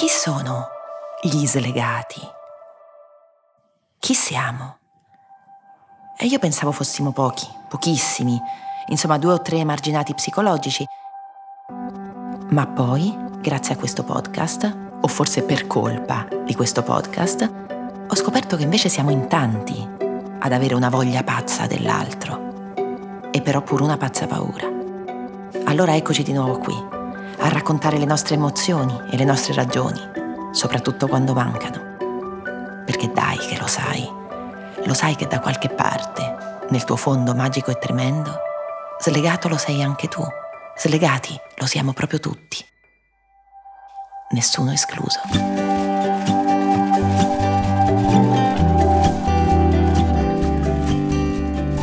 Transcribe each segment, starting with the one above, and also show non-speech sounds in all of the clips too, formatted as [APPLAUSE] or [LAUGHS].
Chi sono gli slegati? Chi siamo? E io pensavo fossimo pochi, pochissimi, insomma due o tre emarginati psicologici. Ma poi, grazie a questo podcast, o forse per colpa di questo podcast, ho scoperto che invece siamo in tanti ad avere una voglia pazza dell'altro. E però pure una pazza paura. Allora eccoci di nuovo qui, a raccontare le nostre emozioni e le nostre ragioni, soprattutto quando mancano. Perché dai che lo sai, lo sai che da qualche parte, nel tuo fondo magico e tremendo, slegato lo sei anche tu. Slegati lo siamo proprio tutti. Nessuno escluso.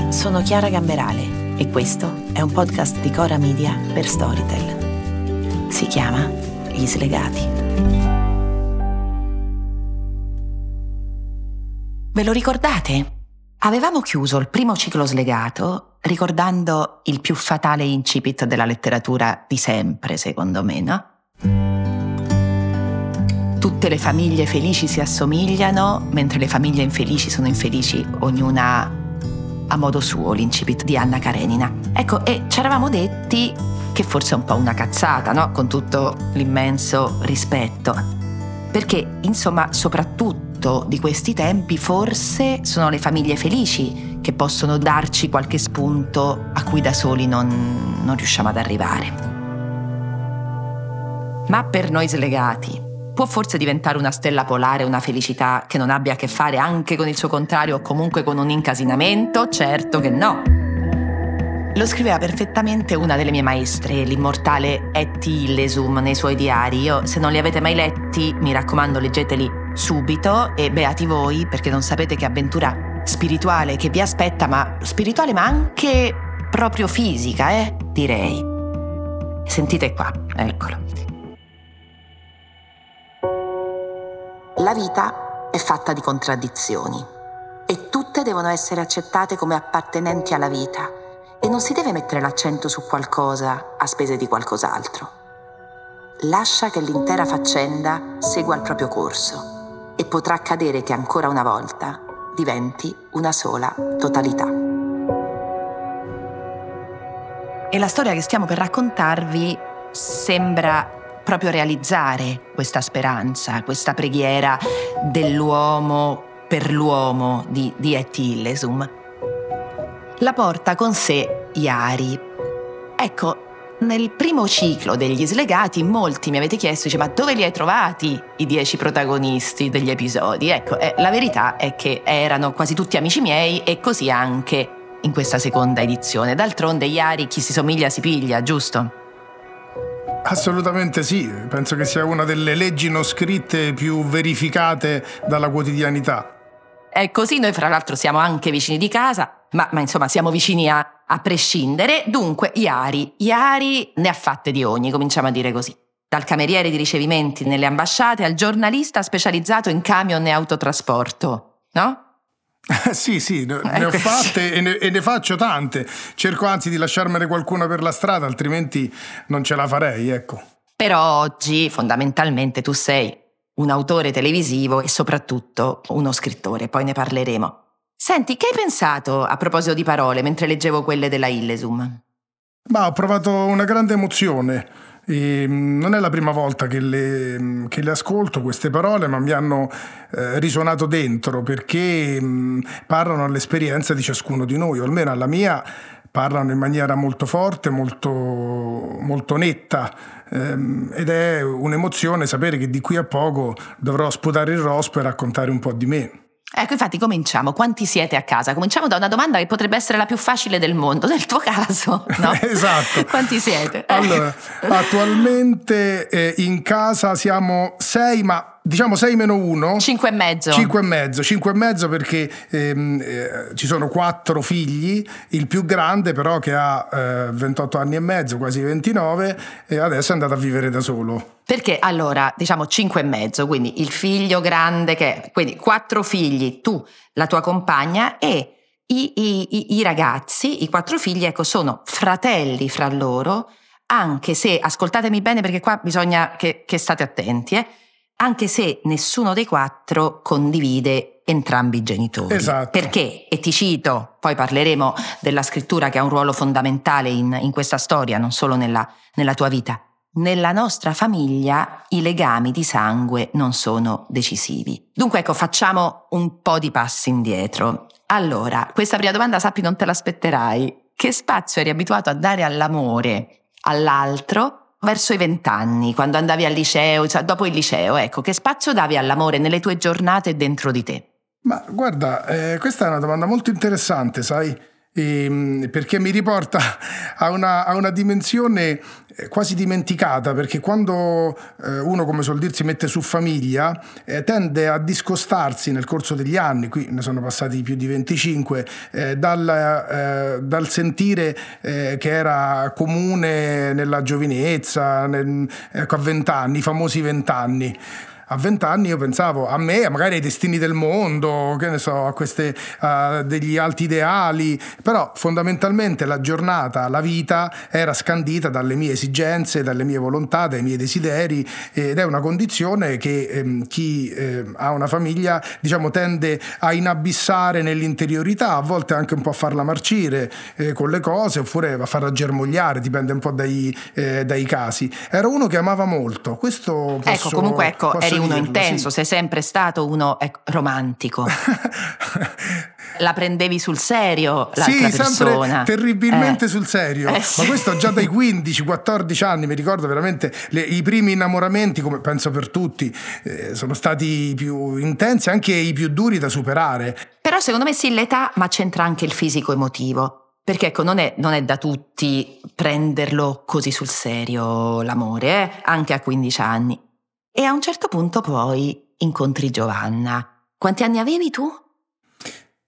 Sono Chiara Gamberale e questo è un podcast di Cora Media per Storytel. Si chiama Gli Slegati. Ve lo ricordate? Avevamo chiuso il primo ciclo slegato ricordando il più fatale incipit della letteratura di sempre, secondo me, no? Tutte le famiglie felici si assomigliano, mentre le famiglie infelici sono infelici, ognuna a modo suo, l'incipit di Anna Karenina. Ecco, e ci eravamo detti che forse è un po' una cazzata, no? Con tutto l'immenso rispetto. Perché, insomma, soprattutto di questi tempi, forse sono le famiglie felici che possono darci qualche spunto a cui da soli non, non riusciamo ad arrivare. Ma per noi slegati, può forse diventare una stella polare una felicità che non abbia a che fare anche con il suo contrario o comunque con un incasinamento? Certo che no. Lo scriveva perfettamente una delle mie maestre, l'immortale Etty Illesum, nei suoi diari. Io, se non li avete mai letti, mi raccomando, leggeteli subito e beati voi perché non sapete che avventura spirituale che vi aspetta, ma spirituale ma anche proprio fisica, eh, direi. Sentite qua, eccolo. La vita è fatta di contraddizioni e tutte devono essere accettate come appartenenti alla vita e non si deve mettere l'accento su qualcosa a spese di qualcos'altro. Lascia che l'intera faccenda segua il proprio corso e potrà accadere che ancora una volta diventi una sola totalità. E la storia che stiamo per raccontarvi sembra proprio realizzare questa speranza, questa preghiera dell'uomo per l'uomo di, di Etty Illesum. La porta con sé Iari. Ecco, nel primo ciclo degli slegati molti mi avete chiesto, dice, ma dove li hai trovati i dieci protagonisti degli episodi? Ecco, eh, la verità è che erano quasi tutti amici miei e così anche in questa seconda edizione. D'altronde Iari chi si somiglia si piglia, giusto? Assolutamente sì, penso che sia una delle leggi non scritte più verificate dalla quotidianità. È così, noi fra l'altro siamo anche vicini di casa, ma, ma insomma siamo vicini a, a prescindere. Dunque, Iari, Iari ne ha fatte di ogni, cominciamo a dire così. Dal cameriere di ricevimenti nelle ambasciate al giornalista specializzato in camion e autotrasporto, no? [LAUGHS] sì, sì, ne, [LAUGHS] ho fatte e ne, e ne, faccio tante. Cerco anzi di lasciarmene qualcuna per la strada, altrimenti non ce la farei, ecco. Però oggi fondamentalmente tu sei un autore televisivo e soprattutto uno scrittore, poi ne parleremo. Senti, che hai pensato a proposito di parole mentre leggevo quelle della Illesum? Ma ho provato una grande emozione. E mm, non è la prima volta che le, che le, ascolto queste parole, ma mi hanno eh, risuonato dentro perché mh, mm, parlano all'esperienza di ciascuno di noi, o almeno alla mia parlano in maniera molto forte, molto, molto netta ehm, ed è un'emozione sapere che di qui a poco dovrò sputare il rospo e raccontare un po' di me. Ecco, infatti cominciamo. Quanti siete a casa? Cominciamo da una domanda che potrebbe essere la più facile del mondo, nel tuo caso, no? [LAUGHS] esatto. Quanti siete? Allora, attualmente eh, in casa siamo sei, ma diciamo 6 meno 1 5 e mezzo. 5 e mezzo. 5 e mezzo perché ehm, eh, ci sono quattro figli il più grande però che ha eh, 28 anni e mezzo quasi 29 e adesso è andato a vivere da solo. Perché allora diciamo 5 e mezzo quindi il figlio grande che quindi quattro figli tu la tua compagna e i, i, i ragazzi i quattro figli ecco sono fratelli fra loro anche se ascoltatemi bene perché qua bisogna che, che state attenti eh, anche se nessuno dei quattro condivide entrambi i genitori. Esatto. Perché, e ti cito, poi parleremo della scrittura che ha un ruolo fondamentale in, in questa storia, non solo nella, nella tua vita. Nella nostra famiglia i legami di sangue non sono decisivi. Dunque ecco, facciamo un po' di passi indietro. Allora, questa prima domanda sappi non te l'aspetterai. Che spazio eri abituato a dare all'amore, all'altro, verso i vent'anni, quando andavi al liceo, cioè dopo il liceo, ecco, che spazio davi all'amore nelle tue giornate dentro di te? Ma guarda, eh, questa è una domanda molto interessante, sai? E, ehm, perché mi riporta a una, a una, dimensione eh, quasi dimenticata, perché quando eh, uno, come suol dirsi, mette su famiglia, eh, tende a discostarsi nel corso degli anni, qui ne sono passati più di 25, eh, dal, eh, dal, sentire eh, che era comune nella giovinezza, nel, ecco, a vent'anni, i famosi vent'anni a vent'anni io pensavo a me, magari ai destini del mondo, che ne so, a queste, uh, degli alti ideali, però fondamentalmente la giornata, la vita era scandita dalle mie esigenze, dalle mie volontà, dai miei desideri ed è una condizione che ehm, chi eh, ha una famiglia diciamo tende a inabissare nell'interiorità, a volte anche un po' a farla marcire eh, con le cose oppure a farla germogliare, dipende un po' dai, eh, dai casi. Era uno che amava molto, questo ecco, posso, Ecco, comunque ecco, eri uno intenso, sì. sei sempre stato uno ecco, romantico. [LAUGHS] la prendevi sul serio l'altra sì, persona. terribilmente eh. sul serio. Eh, sì. Ma questo già dai 15-14 anni, mi ricordo veramente le, i primi innamoramenti, come penso per tutti, eh, sono stati più intensi, anche i più duri da superare. Però secondo me sì, l'età, ma c'entra anche il fisico emotivo. Perché ecco, non è, non è, da tutti prenderlo così sul serio l'amore, eh? anche a 15 anni. E a un certo punto poi incontri Giovanna. Quanti anni avevi tu?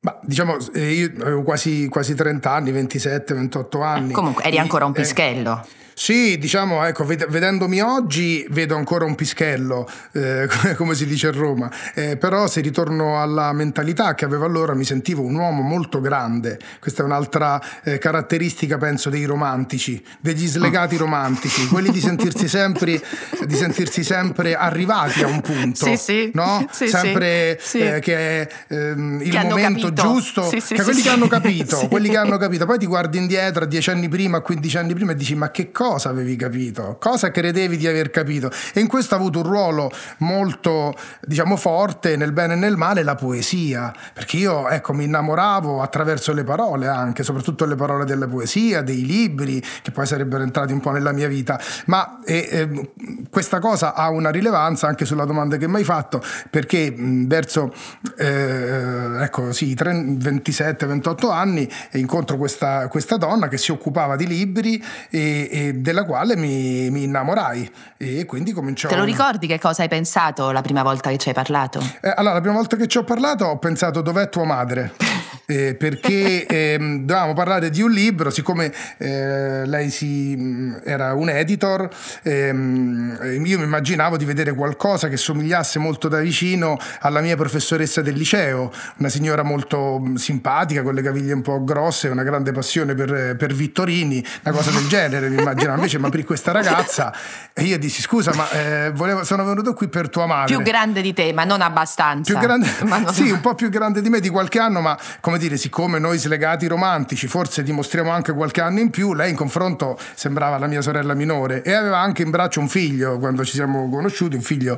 Ma diciamo, eh, io avevo quasi, quasi 30 anni, 27, 28 anni. Comunque eri ancora un pischello. Eh, sì, diciamo, ecco, vedendomi oggi vedo ancora un pischello, eh, [LAUGHS] come si dice a Roma, eh, però se ritorno alla mentalità che avevo allora mi sentivo un uomo molto grande, questa è un'altra eh, caratteristica penso dei romantici, degli slegati romantici, quelli di sentirsi sempre, di sentirsi sempre arrivati a un punto, sì, sì. no? Sì, sempre. Eh, che è ehm, il momento giusto, sì, sì, che quelli che hanno capito, [LAUGHS] quelli che hanno capito, poi ti guardi indietro dieci anni prima, 15 anni prima e dici ma che cosa? Cosa avevi capito, cosa credevi di aver capito. E in questo ha avuto un ruolo molto, diciamo, forte nel bene e nel male la poesia, perché io, ecco, mi innamoravo attraverso le parole anche, soprattutto le parole della poesia, dei libri, che poi sarebbero entrati un po' nella mia vita. Ma e, e, questa cosa ha una rilevanza anche sulla domanda che mi hai fatto, perché mh, verso, eh, ecco, sì, 27-28 anni incontro questa, questa, donna che si occupava di libri e, e della quale mi, mi, innamorai e quindi cominciò... Te lo ricordi che cosa hai pensato la prima volta che ci hai parlato? Eh, allora, la prima volta che ci ho parlato ho pensato dov'è tua madre? [LAUGHS] Eh, perché [LAUGHS] eh, dovevamo parlare di un libro, siccome eh, lei si, mm, era un editor, ehm, io mi immaginavo di vedere qualcosa che somigliasse molto da vicino alla mia professoressa del liceo, una signora molto mm, simpatica, con le caviglie un po' grosse, una grande passione per, per Vittorini, una cosa del genere, mi immaginavo. Invece mi aprì questa ragazza e io dissi scusa, ma eh, volevo, sono venuto qui per tua madre. Più grande di te, ma non abbastanza. Più grande, [LAUGHS] non... Sì, [LAUGHS] un po' più grande di me di qualche anno, ma come dire, siccome noi slegati romantici forse dimostriamo anche qualche anno in più, lei in confronto sembrava la mia sorella minore e aveva anche in braccio un figlio quando ci siamo conosciuti, un figlio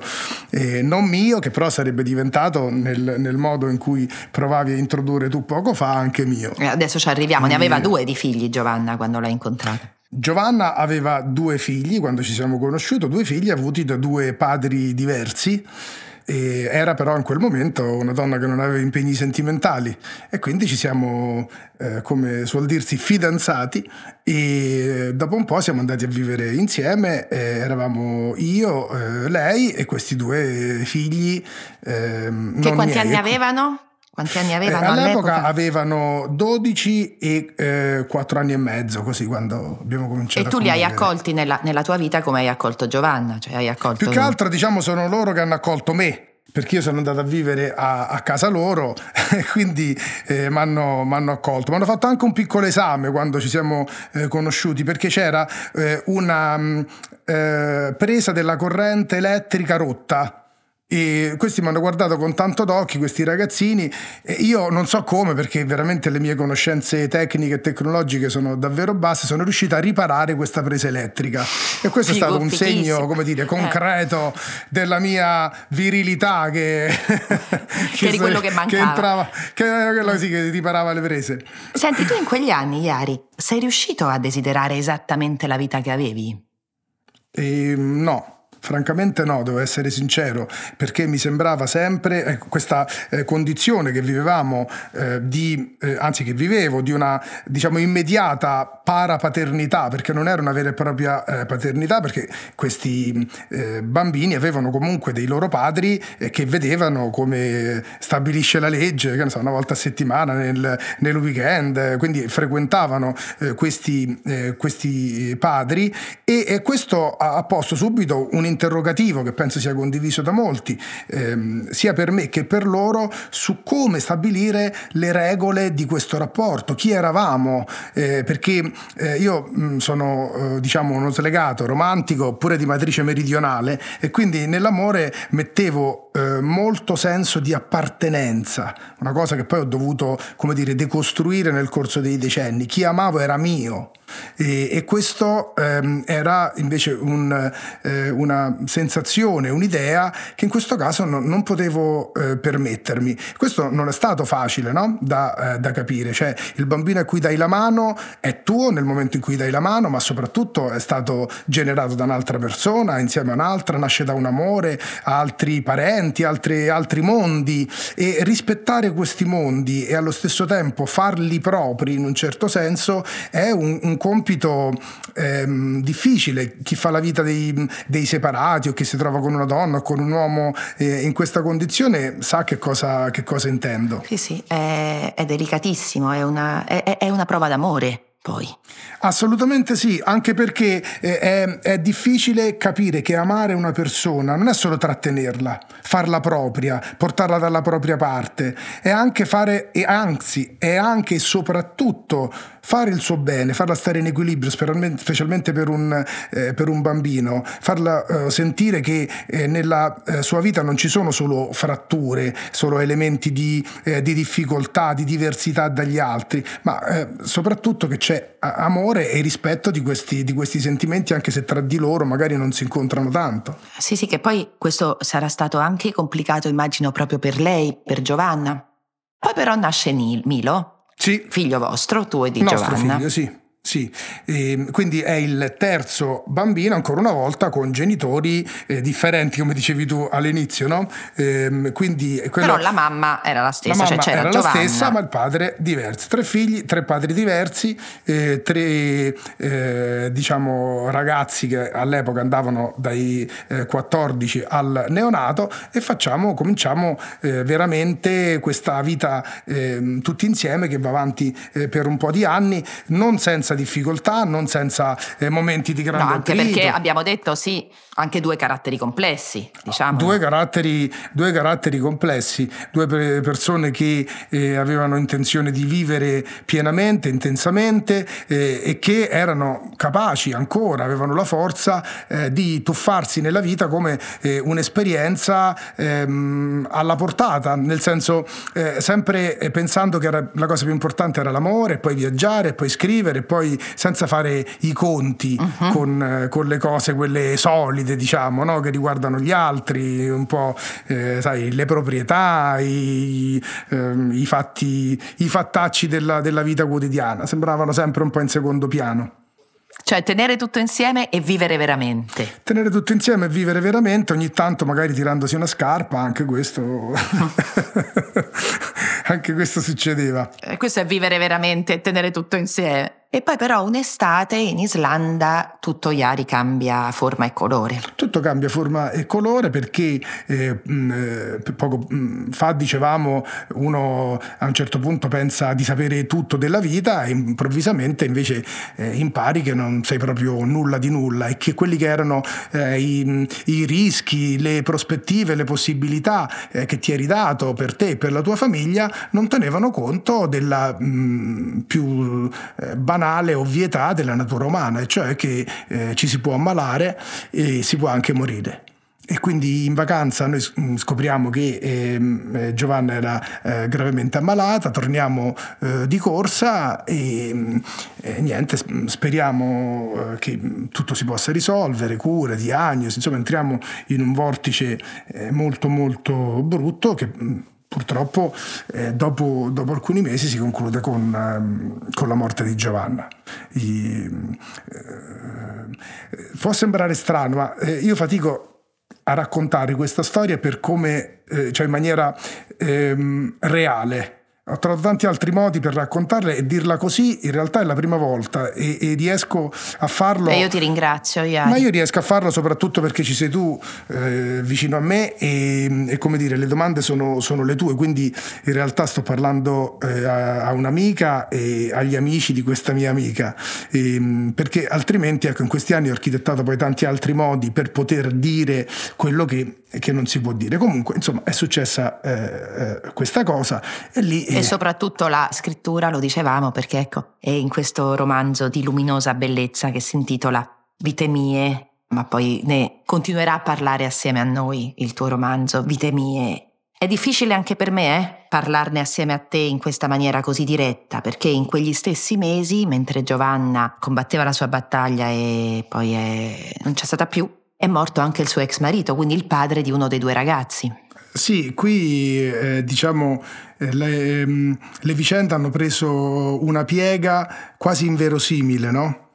eh, non mio, che però sarebbe diventato nel, nel, modo in cui provavi a introdurre tu poco fa anche mio. Eh, adesso ci arriviamo, ne aveva due di figli Giovanna quando l'hai incontrata. Giovanna aveva due figli quando ci siamo conosciuti, due figli avuti da due padri diversi e era però in quel momento una donna che non aveva impegni sentimentali e quindi ci siamo, eh, come suol dirsi, fidanzati e dopo un po' siamo andati a vivere insieme, eh, eravamo io, eh, lei e questi due figli. Ehm, che quanti miei. anni avevano? Quanti anni avevano? Eh, all'epoca, all'epoca, avevano 12 e eh, 4 anni e mezzo, così quando abbiamo cominciato. E tu li hai accolti nella, nella, tua vita come hai accolto Giovanna? Cioè hai accolto... Più che altro diciamo sono loro che hanno accolto me. Perché io sono andato a vivere a, a casa loro [LAUGHS] e quindi eh, mi hanno accolto. Mi hanno fatto anche un piccolo esame quando ci siamo eh, conosciuti perché c'era eh, una mm, eh, presa della corrente elettrica rotta E questi mi hanno guardato con tanto d'occhi, questi ragazzini, e io non so come, perché veramente le mie conoscenze tecniche e tecnologiche sono davvero basse, sono riuscito a riparare questa presa elettrica. E questo Figo, è stato un segno, come dire, concreto eh. della mia virilità che, [LAUGHS] che, che, quello che, che entrava, che era quello così che riparava le prese. Senti, tu in quegli anni, Iari, sei riuscito a desiderare esattamente la vita che avevi? E, no. Francamente no, devo essere sincero, perché mi sembrava sempre eh, questa eh, condizione che vivevamo eh, di, eh, anzi che vivevo, di una diciamo immediata parapaternità, perché non era una vera e propria eh, paternità, perché questi eh, bambini avevano comunque dei loro padri che vedevano come stabilisce la legge, che ne so, una volta a settimana nel, nel weekend, quindi frequentavano questi, questi padri e, e questo ha, posto subito un interrogativo che penso sia condiviso da molti, ehm, sia per me che per loro, su come stabilire le regole di questo rapporto, chi eravamo, eh, perché eh, io mh, mm, sono eh, diciamo uno slegato, romantico, oppure di matrice meridionale e quindi nell'amore mettevo eh, molto senso di appartenenza, una cosa che poi ho dovuto, come dire, decostruire nel corso dei decenni. Chi amavo era mio. E, e questo ehm, era invece un, eh, una sensazione, un'idea che in questo caso non, non potevo eh, permettermi. Questo non è stato facile no? da, eh, da, capire, cioè il bambino a cui dai la mano è tuo nel momento in cui dai la mano, ma soprattutto è stato generato da un'altra persona, insieme a un'altra, nasce da un amore, altri parenti, altri, altri mondi e rispettare questi mondi e allo stesso tempo farli propri in un certo senso è un, un compito ehm, difficile. Chi fa la vita dei, dei, separati o chi si trova con una donna o con un uomo eh, in questa condizione sa che cosa, che cosa intendo. Sì, sì, è, è delicatissimo, è una, è, è una prova d'amore poi. Assolutamente sì, anche perché eh, è, è, difficile capire che amare una persona non è solo trattenerla, farla propria, portarla dalla propria parte, è anche fare, e anzi, è anche e soprattutto fare il suo bene, farla stare in equilibrio, specialmente per un, eh, per un bambino, farla eh, sentire che eh, nella eh, sua vita non ci sono solo fratture, solo elementi di, eh, di difficoltà, di diversità dagli altri, ma soprattutto che c'è c'è amore e rispetto di questi, di questi sentimenti, anche se tra di loro magari non si incontrano tanto. Sì, sì, che poi questo sarà stato anche complicato, immagino, proprio per lei, per Giovanna. Poi però nasce Milo, sì. figlio vostro, tu e di Nostro Giovanna. Figlio, sì. Sì, e quindi è il terzo bambino, ancora una volta con genitori eh, differenti, come dicevi tu all'inizio, no? Eh, quindi quello... Però la mamma era la stessa, la cioè c'era era Giovanna. la stessa, ma il padre diverso. Tre figli, tre padri diversi, eh, tre eh, diciamo ragazzi che all'epoca andavano dai 14 eh, al neonato e facciamo, cominciamo eh, veramente questa vita ehm, tutti insieme che va avanti per un po' di anni, non senza senza difficoltà, non senza eh, momenti di grande no, anche attrito. perché abbiamo detto sì, anche due caratteri complessi, diciamo. Due caratteri, due caratteri complessi, due persone che eh, avevano intenzione di vivere pienamente, intensamente eh, e che erano capaci ancora, avevano la forza eh, di tuffarsi nella vita come eh, un'esperienza ehm, alla portata, nel senso eh, sempre pensando che era, la cosa più importante era l'amore, poi viaggiare, poi scrivere, poi poi senza fare i conti uh-huh. con, eh, con, le cose, quelle solide, diciamo, no? che riguardano gli altri, un po' eh, sai, le proprietà, i, eh, i, fatti, i fattacci della, della vita quotidiana, sembravano sempre un po' in secondo piano. Cioè tenere tutto insieme e vivere veramente. Tenere tutto insieme e vivere veramente, ogni tanto magari tirandosi una scarpa, anche questo, [LAUGHS] [LAUGHS] anche questo succedeva. E questo è vivere veramente e tenere tutto insieme. E poi però un'estate in Islanda tutto Iari cambia forma e colore. Tutto cambia forma e colore perché eh, eh, poco fa dicevamo uno a un certo punto pensa di sapere tutto della vita e improvvisamente invece eh, impari che non sei proprio nulla di nulla e che quelli che erano eh, i, i, rischi, le prospettive, le possibilità eh, che ti eri dato per te e per la tua famiglia non tenevano conto della mh, più eh, banale banale ovvietà della natura umana, e cioè che eh, ci si può ammalare e si può anche morire. e quindi in vacanza noi mm, scopriamo che ehm, eh, Giovanna era eh, gravemente ammalata, torniamo eh, di corsa e, mm, niente, speriamo eh, che tutto si possa risolvere, cure, diagnosi, insomma entriamo in un vortice eh, molto molto brutto che mm, purtroppo eh, dopo, dopo, alcuni mesi si conclude con, eh, con la morte di Giovanna. I, eh, può sembrare strano, ma eh, io fatico a raccontare questa storia per come, eh, cioè in maniera ehm, reale ho trovato tanti altri modi per raccontarle e dirla così in realtà è la prima volta e, e riesco a farlo. E io ti ringrazio, Iari. Ma io riesco a farlo soprattutto perché ci sei tu eh, vicino a me e, e, come dire, le domande sono, sono, le tue, quindi in realtà sto parlando eh, a, a, un'amica e agli amici di questa mia amica, e, perché altrimenti ecco, in questi anni ho architettato poi tanti altri modi per poter dire quello che che non si può dire. Comunque, insomma, è successa eh, eh, questa cosa e lì... E soprattutto la scrittura, lo dicevamo, perché ecco, è in questo romanzo di luminosa bellezza che si intitola Vite mie, ma poi ne continuerà a parlare assieme a noi il tuo romanzo, Vite mie. È difficile anche per me, eh, parlarne assieme a te in questa maniera così diretta, perché in quegli stessi mesi, mentre Giovanna combatteva la sua battaglia e poi non c'è stata più, è morto anche il suo ex marito, quindi il padre di uno dei due ragazzi. Sì, qui eh, diciamo eh, le, ehm, le, vicende hanno preso una piega quasi inverosimile, no?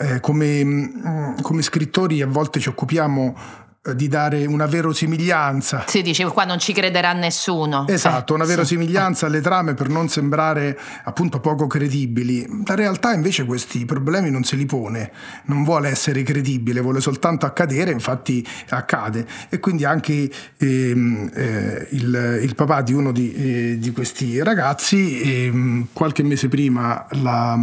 Eh, come, mm, come scrittori a volte ci occupiamo di dare una verosimiglianza. Si dice qua non ci crederà nessuno. Esatto, una verosimiglianza sì. alle trame per non sembrare appunto poco credibili. La realtà invece questi problemi non se li pone, non vuole essere credibile, vuole soltanto accadere, infatti accade. E quindi anche ehm, eh, il, il, papà di uno di, eh, di questi ragazzi, ehm, qualche mese prima la,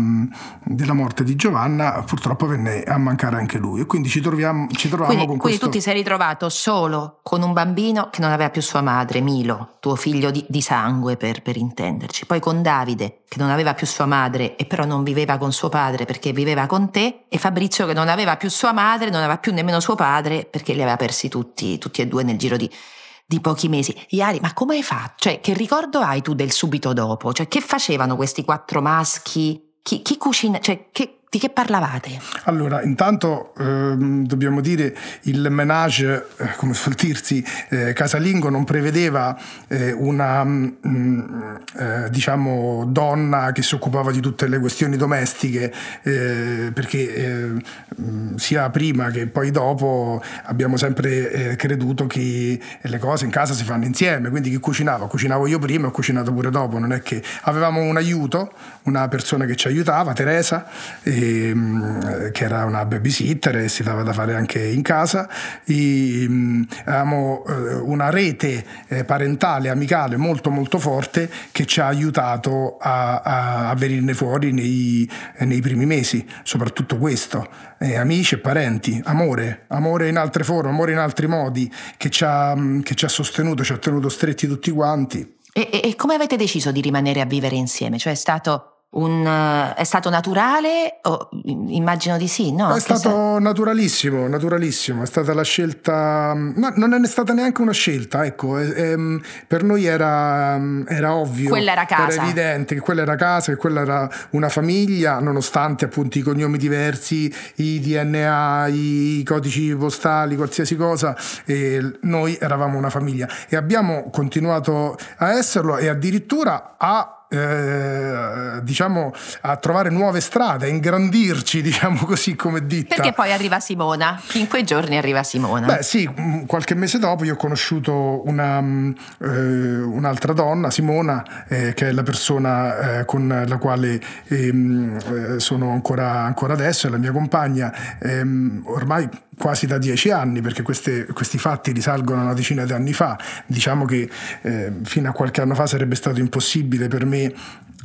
della morte di Giovanna, purtroppo venne a mancare anche lui. E quindi ci troviamo, ci troviamo quindi, con quindi questo... tu ti sei ritrovato solo con un bambino che non aveva più sua madre, Milo, tuo figlio di, di sangue per, per, intenderci, poi con Davide che non aveva più sua madre e però non viveva con suo padre perché viveva con te, e Fabrizio che non aveva più sua madre, non aveva più nemmeno suo padre perché li aveva persi tutti, tutti e due nel giro di, di pochi mesi. Iari, ma come hai fatto? Cioè, che ricordo hai tu del subito dopo? Cioè, che facevano questi quattro maschi? Chi, chi cucina? Cioè, che, di che parlavate? Allora, intanto ehm, dobbiamo dire il menage, eh, come suol dirsi, eh, casalingo non prevedeva eh, una mh, mm, eh, diciamo donna che si occupava di tutte le questioni domestiche, eh, perché eh, mm, sia prima che poi dopo abbiamo sempre creduto che le cose in casa si fanno insieme, quindi chi cucinava? Cucinavo io prima e ho cucinato pure dopo, non è che avevamo un aiuto, una persona che ci aiutava, Teresa. E, Ehm, che era una babysitter e si dava da fare anche in casa. E, um, avevamo uh, una rete eh, parentale, amicale molto molto forte che ci ha aiutato a, a, a venirne fuori nei, nei, primi mesi, soprattutto questo. Eh, amici e parenti, amore, amore in altre forme, amore in altri modi, che ci ha, che ci ha sostenuto, ci ha tenuto stretti tutti quanti. E, e, e come avete deciso di rimanere a vivere insieme? Cioè è stato un, è stato naturale? Oh, immagino di sì, no? È stato sa... naturalissimo, naturalissimo. È stata la scelta. No, non è stata neanche una scelta, ecco. È, è, per noi era, era, ovvio. Quella era casa. Era evidente che quella era casa, che quella era una famiglia, nonostante appunto i cognomi diversi, i DNA, i codici postali, qualsiasi cosa. noi eravamo una famiglia e abbiamo continuato a esserlo e addirittura a eh, diciamo a trovare nuove strade, a ingrandirci, [LAUGHS] diciamo così come ditta. Perché poi arriva Simona, in quei giorni arriva Simona. Beh sì, mm, qualche mese dopo io ho conosciuto una, mm, eh, un'altra donna, Simona, eh, che è la persona eh, con la quale ehm, eh, sono ancora, ancora, adesso, è la mia compagna, ehm, ormai quasi da dieci anni, perché queste, questi fatti risalgono a una decina di anni fa. Diciamo che eh, fino a qualche anno fa sarebbe stato impossibile per me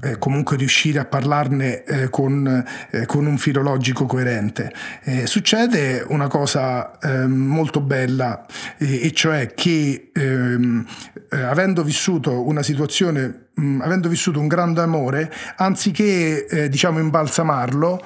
eh, comunque riuscire a parlarne eh, con, eh, con, un filologico coerente. Eh, succede una cosa ehm, molto bella, e cioè che ehm, eh, avendo vissuto una situazione, avendo vissuto un grande amore, anziché diciamo imbalsamarlo,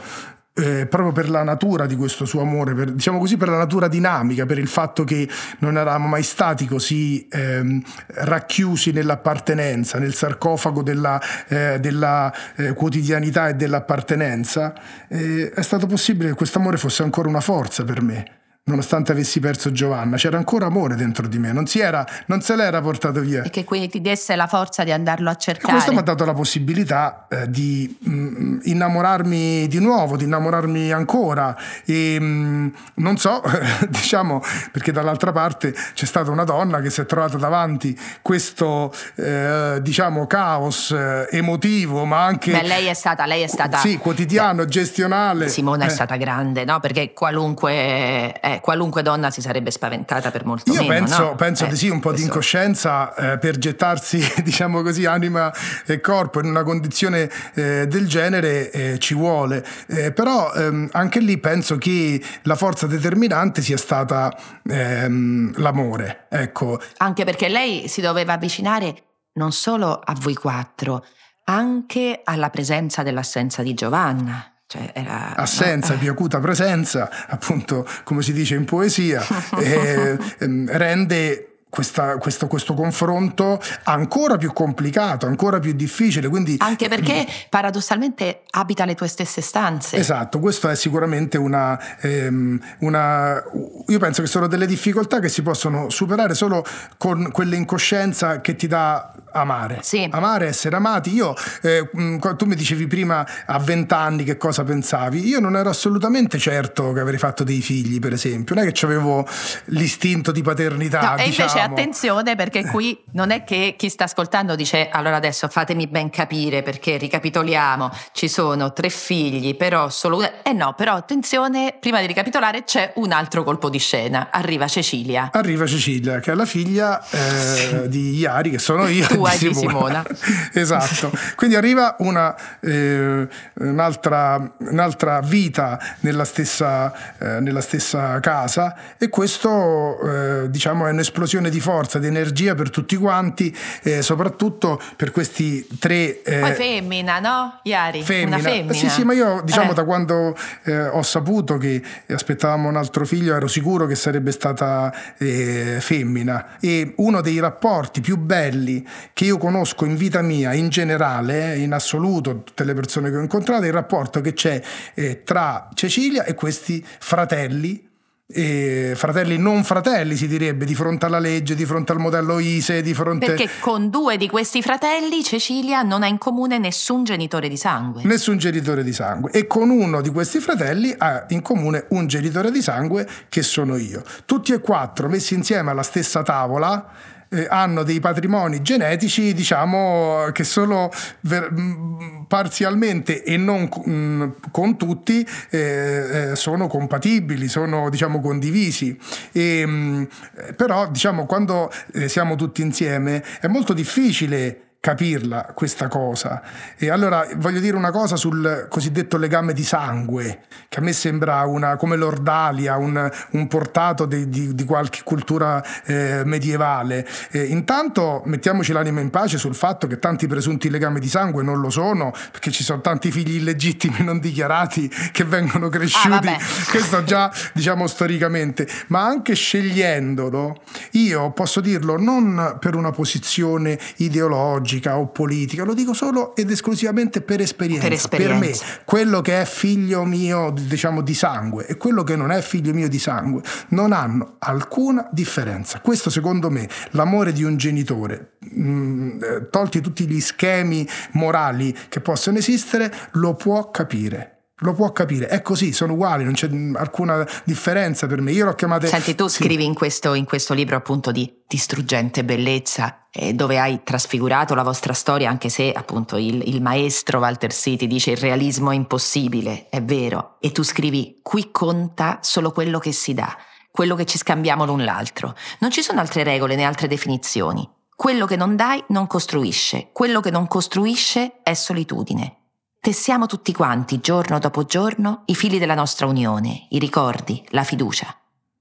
eh, proprio per la natura di questo suo amore, per, diciamo così per la natura dinamica, per il fatto che non eravamo mai stati così ehm, racchiusi nell'appartenenza, nel sarcofago della, eh, della eh, quotidianità e dell'appartenenza, eh, è stato possibile che questo amore fosse ancora una forza per me nonostante avessi perso Giovanna, c'era ancora amore dentro di me, non, si era, non se l'era portato via. E che quindi ti desse la forza di andarlo a cercare. E questo mi ha dato la possibilità eh, di mh, mm, innamorarmi di nuovo, di innamorarmi ancora. E mh, mm, non so, [LAUGHS] diciamo, perché dall'altra parte c'è stata una donna che si è trovata davanti questo, eh, diciamo, caos eh, emotivo, ma anche... Beh, lei è stata... Lei è stata sì, quotidiano, beh, gestionale. Simona è eh. stata grande, no? Perché qualunque qualunque donna si sarebbe spaventata per molto Io meno. Io penso, no? penso eh, di sì, un po' questo. di incoscienza eh, per gettarsi, [LAUGHS] diciamo così, anima e corpo in una condizione eh, del genere eh, ci vuole. Eh, però ehm, anche lì penso che la forza determinante sia stata ehm, l'amore. Ecco. Anche perché lei si doveva avvicinare non solo a voi quattro, anche alla presenza dell'assenza di Giovanna. Cioè era, Assenza, [LAUGHS] no? più acuta presenza, appunto come si dice in poesia, [LAUGHS] eh, rende questa, questo, questo, confronto ancora più complicato, ancora più difficile. Quindi, Anche perché paradossalmente abita le tue stesse stanze. Esatto, questo è sicuramente una, ehm, una, Io penso che sono delle difficoltà che si possono superare solo con quell'incoscienza che ti dà amare. Sì. Amare, essere amati. Io, eh, tu mi dicevi prima a vent'anni che cosa pensavi. Io non ero assolutamente certo che avrei fatto dei figli, per esempio. Non è che avevo l'istinto di paternità. No, diciamo invece attenzione perché qui non è che chi sta ascoltando dice allora adesso fatemi ben capire perché ricapitoliamo, ci sono tre figli, però solo una... Eh no, però attenzione, prima di ricapitolare c'è un altro colpo di scena, arriva Cecilia. Arriva Cecilia, che è la figlia eh, di Iari, che sono io. [LAUGHS] Tua di Simona. esatto. Quindi arriva una, eh, un'altra, un'altra, vita nella stessa, eh, nella stessa casa e questo eh, diciamo è un'esplosione di forza, di energia per tutti quanti, eh, soprattutto per questi tre... Eh, Poi femmina, no? Iari, femmina. una femmina. Sì, sì, ma io diciamo eh. da quando eh, ho saputo che aspettavamo un altro figlio ero sicuro che sarebbe stata eh, femmina e uno dei rapporti più belli che io conosco in vita mia, in generale, eh, in assoluto, tutte le persone che ho incontrato, il rapporto che c'è eh, tra Cecilia e questi fratelli e fratelli non fratelli si direbbe di fronte alla legge, di fronte al modello ISE, di fronte... Perché con due di questi fratelli Cecilia non ha in comune nessun genitore di sangue. Nessun genitore di sangue e con uno di questi fratelli ha in comune un genitore di sangue che sono io. Tutti e quattro messi insieme alla stessa tavola eh, hanno dei patrimoni genetici, diciamo, che sono ver- parzialmente e non mh, con tutti eh, eh, sono compatibili, sono diciamo condivisi. E, mm, però diciamo quando eh, siamo tutti insieme è molto difficile capirla questa cosa. E allora voglio dire una cosa sul cosiddetto legame di sangue, che a me sembra una, come l'ordalia, un, un portato di, di, di, qualche cultura eh, medievale. Eh, intanto mettiamoci l'anima in pace sul fatto che tanti presunti legami di sangue non lo sono, perché ci sono tanti figli illegittimi non dichiarati che vengono cresciuti, ah, questo già diciamo storicamente, ma anche scegliendolo, io posso dirlo non per una posizione ideologica, ideologica o politica, lo dico solo ed esclusivamente per esperienza. Per, esperienza. per me, quello che è figlio mio, diciamo, di sangue e quello che non è figlio mio di sangue non hanno alcuna differenza. Questo secondo me, l'amore di un genitore, mh, mm, eh, tolti tutti gli schemi morali che possono esistere, lo può capire lo può capire, è così, sono uguali, non c'è alcuna differenza per me. Io l'ho chiamata. Senti, tu sì. scrivi in questo, in questo, libro appunto di distruggente bellezza, eh, dove hai trasfigurato la vostra storia, anche se appunto il, il maestro Walter City dice il realismo è impossibile, è vero. E tu scrivi: qui conta solo quello che si dà, quello che ci scambiamo l'un l'altro. Non ci sono altre regole né altre definizioni. Quello che non dai non costruisce, quello che non costruisce è solitudine. Tessiamo tutti quanti, giorno dopo giorno, i fili della nostra unione, i ricordi, la fiducia.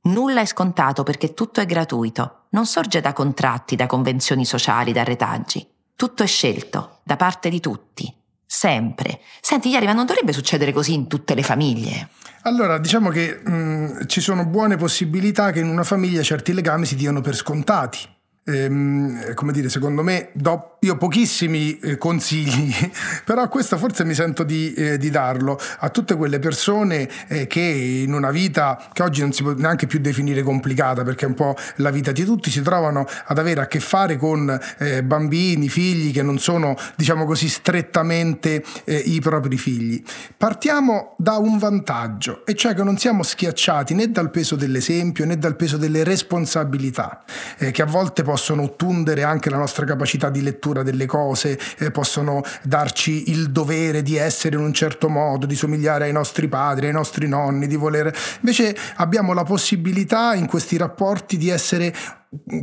Nulla è scontato perché tutto è gratuito, non sorge da contratti, da convenzioni sociali, da retaggi. Tutto è scelto, da parte di tutti. sempre. Senti, Iari, ma non dovrebbe succedere così in tutte le famiglie? Allora, diciamo che mh, ci sono buone possibilità che in una famiglia certi legami si diano per scontati ehm, come dire, secondo me, do, io pochissimi eh, consigli, [LAUGHS] però questo forse mi sento di, eh, di darlo a tutte quelle persone eh, che in una vita che oggi non si può neanche più definire complicata, perché è un po' la vita di tutti, si trovano ad avere a che fare con eh, bambini, figli che non sono, diciamo così, strettamente eh, i propri figli. Partiamo da un vantaggio, e cioè che non siamo schiacciati né dal peso dell'esempio né dal peso delle responsabilità, eh, che a volte possono possono ottundere anche la nostra capacità di lettura delle cose, eh, possono darci il dovere di essere in un certo modo, di somigliare ai nostri padri, ai nostri nonni, di voler... Invece abbiamo la possibilità in questi rapporti di essere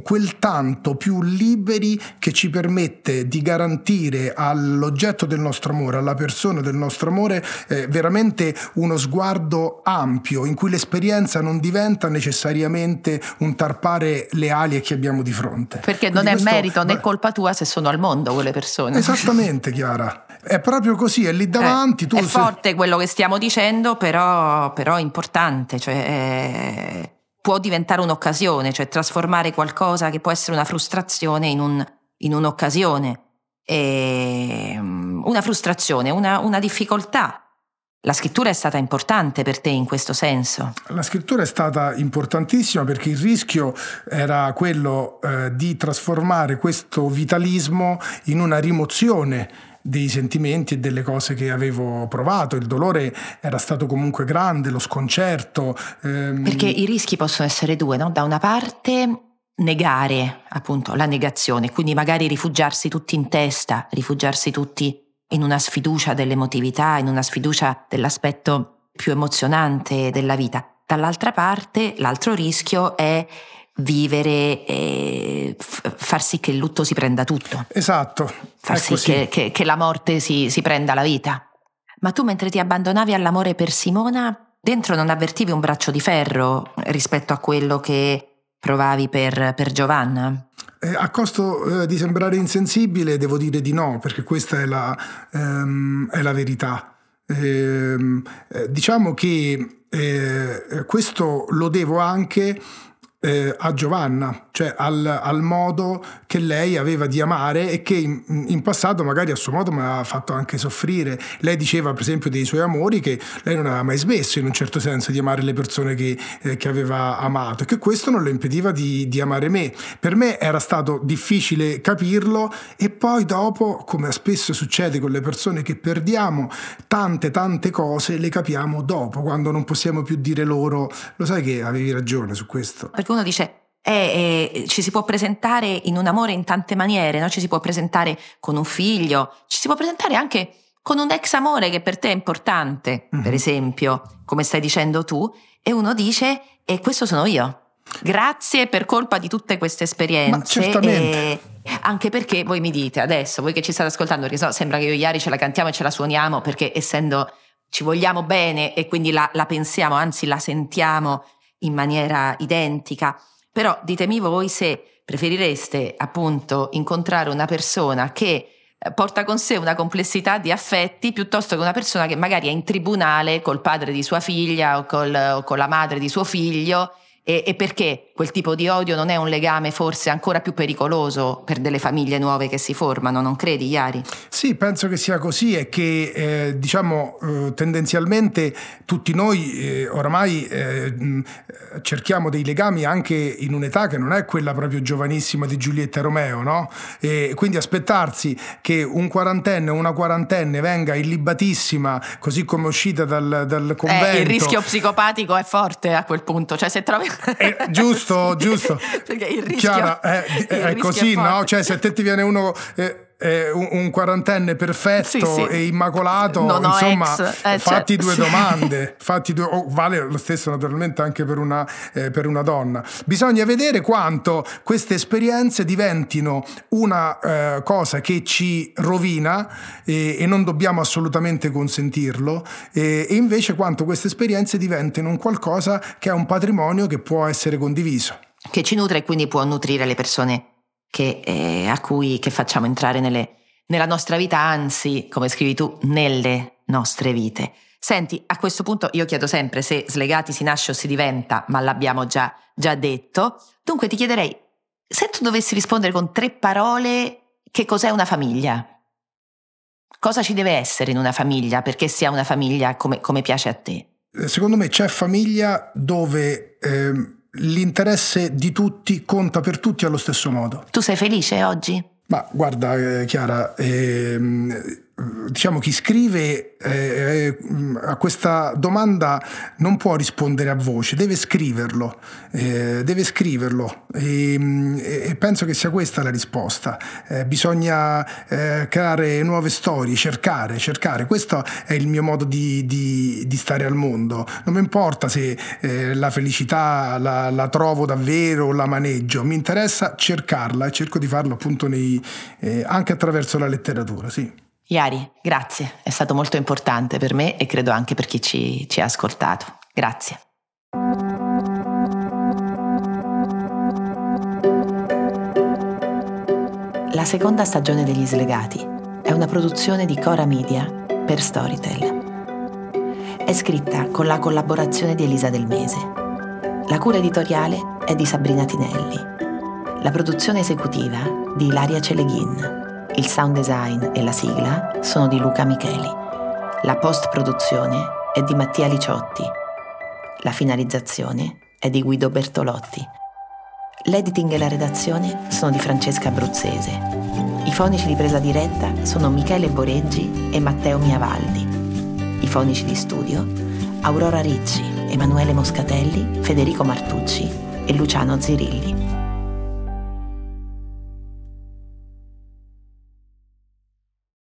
quel tanto più liberi che ci permette di garantire all'oggetto del nostro amore, alla persona del nostro amore, eh, veramente uno sguardo ampio in cui l'esperienza non diventa necessariamente un tarpare le ali a chi abbiamo di fronte. Perché Quindi non è questo, merito né colpa tua se sono al mondo quelle persone. Esattamente, Chiara. È proprio così, è lì davanti. Eh, tu è sei... forte quello che stiamo dicendo, però, però è importante. Cioè, è può diventare un'occasione, cioè trasformare qualcosa che può essere una frustrazione in, un, in un'occasione. E, mm, una frustrazione, una, una difficoltà. La scrittura è stata importante per te in questo senso? La scrittura è stata importantissima perché il rischio era quello eh, di trasformare questo vitalismo in una rimozione dei sentimenti e delle cose che avevo provato. Il dolore era stato comunque grande, lo sconcerto. Ehm... Perché i rischi possono essere due, no? Da una parte negare appunto la negazione, quindi magari rifugiarsi tutti in testa, rifugiarsi tutti in una sfiducia dell'emotività, in una sfiducia dell'aspetto più emozionante della vita. Dall'altra parte, l'altro rischio è vivere e far sì che il lutto si prenda tutto. Esatto. Far sì che, che, che, la morte si, si prenda la vita. Ma tu mentre ti abbandonavi all'amore per Simona, dentro non avvertivi un braccio di ferro rispetto a quello che provavi per, per Giovanna? Eh, a costo eh, di sembrare insensibile, devo dire di no, perché questa è la, ehm, è la verità. Ehm, eh, diciamo che eh, questo lo devo anche eh, a Giovanna, cioè al, al, modo che lei aveva di amare e che in, in, passato magari a suo modo mi ha fatto anche soffrire. Lei diceva per esempio dei suoi amori che lei non aveva mai smesso in un certo senso di amare le persone che, eh, che aveva amato e che questo non le impediva di, di, amare me. Per me era stato difficile capirlo e poi dopo, come spesso succede con le persone che perdiamo, tante tante cose le capiamo dopo, quando non possiamo più dire loro lo sai che avevi ragione su questo. Perché uno dice eh, eh, ci si può presentare in un amore in tante maniere, no? ci si può presentare con un figlio, ci si può presentare anche con un ex amore che per te è importante, mm-hmm. per esempio, come stai dicendo tu, e uno dice, e questo sono io. Grazie per colpa di tutte queste esperienze. E anche perché voi mi dite adesso, voi che ci state ascoltando, perché so, sembra che io ieri ce la cantiamo e ce la suoniamo perché essendo ci vogliamo bene e quindi la, la pensiamo, anzi la sentiamo in maniera identica. Però ditemi voi se preferireste appunto incontrare una persona che eh, porta con sé una complessità di affetti piuttosto che una persona che magari è in tribunale col padre di sua figlia o, col, o con la madre di suo figlio e, e, perché quel tipo di odio non è un legame forse ancora più pericoloso per delle famiglie nuove che si formano, non credi, Iari? Sì, penso che sia così e che eh, diciamo eh, tendenzialmente tutti noi eh, oramai eh, cerchiamo dei legami anche in un'età che non è quella proprio giovanissima di Giulietta Romeo, no? E quindi aspettarsi che un quarantenne o una quarantenne venga illibatissima così come uscita dal, dal convento. Eh, il rischio psicopatico è forte a quel punto, cioè se trovi eh, giusto, giusto. [LAUGHS] Perché il rischio, Chiara, eh, [LAUGHS] il è rischio così, no? Cioè, se a te ti viene uno. Eh, eh, un, un, quarantenne perfetto sì, sì. e immacolato, non insomma, eh, fatti cioè, due sì. domande, [LAUGHS] fatti due, oh, vale lo stesso naturalmente anche per una, eh, per una, donna. Bisogna vedere quanto queste esperienze diventino una eh, cosa che ci rovina e non dobbiamo assolutamente consentirlo, e invece quanto queste esperienze diventino un qualcosa che è un patrimonio che può essere condiviso. Che ci nutre e quindi può nutrire le persone che, eh, a cui che facciamo entrare nelle, nella nostra vita, anzi, come scrivi tu, nelle nostre vite. Senti, a questo punto io chiedo sempre se slegati si nasce o si diventa, ma l'abbiamo già, già detto. Dunque ti chiederei, se tu dovessi rispondere con tre parole, che cos'è una famiglia? Cosa ci deve essere in una famiglia perché sia una famiglia come, come piace a te? Secondo me c'è famiglia dove eh, l'interesse di tutti conta per tutti allo stesso modo. Tu sei felice oggi? Ma guarda eh, Chiara, ehm, diciamo chi scrive eh, eh, a questa domanda non può rispondere a voce, deve scriverlo, eh, deve scriverlo e, e, penso che sia questa la risposta. Eh, bisogna eh, creare nuove storie, cercare, cercare. Questo è il mio modo di, di, di stare al mondo. Non mi importa se eh, la felicità la, la, trovo davvero o la maneggio, mi interessa cercarla e cerco di farlo appunto nei, anche attraverso la letteratura, sì. Iari, grazie, è stato molto importante per me e credo anche per chi ci, ci ha ascoltato. Grazie. La seconda stagione degli Slegati è una produzione di Cora Media per Storytel. È scritta con la collaborazione di Elisa Del Mese. La cura editoriale è di Sabrina Tinelli. La produzione esecutiva di Ilaria Celeghin. Il sound design e la sigla sono di Luca Micheli. La post-produzione è di Mattia Liciotti. La finalizzazione è di Guido Bertolotti. L'editing e la redazione sono di Francesca Abruzzese. I fonici di presa diretta sono Michele Boreggi e Matteo Miavaldi. I fonici di studio Aurora Ricci, Emanuele Moscatelli, Federico Martucci e Luciano Zirilli.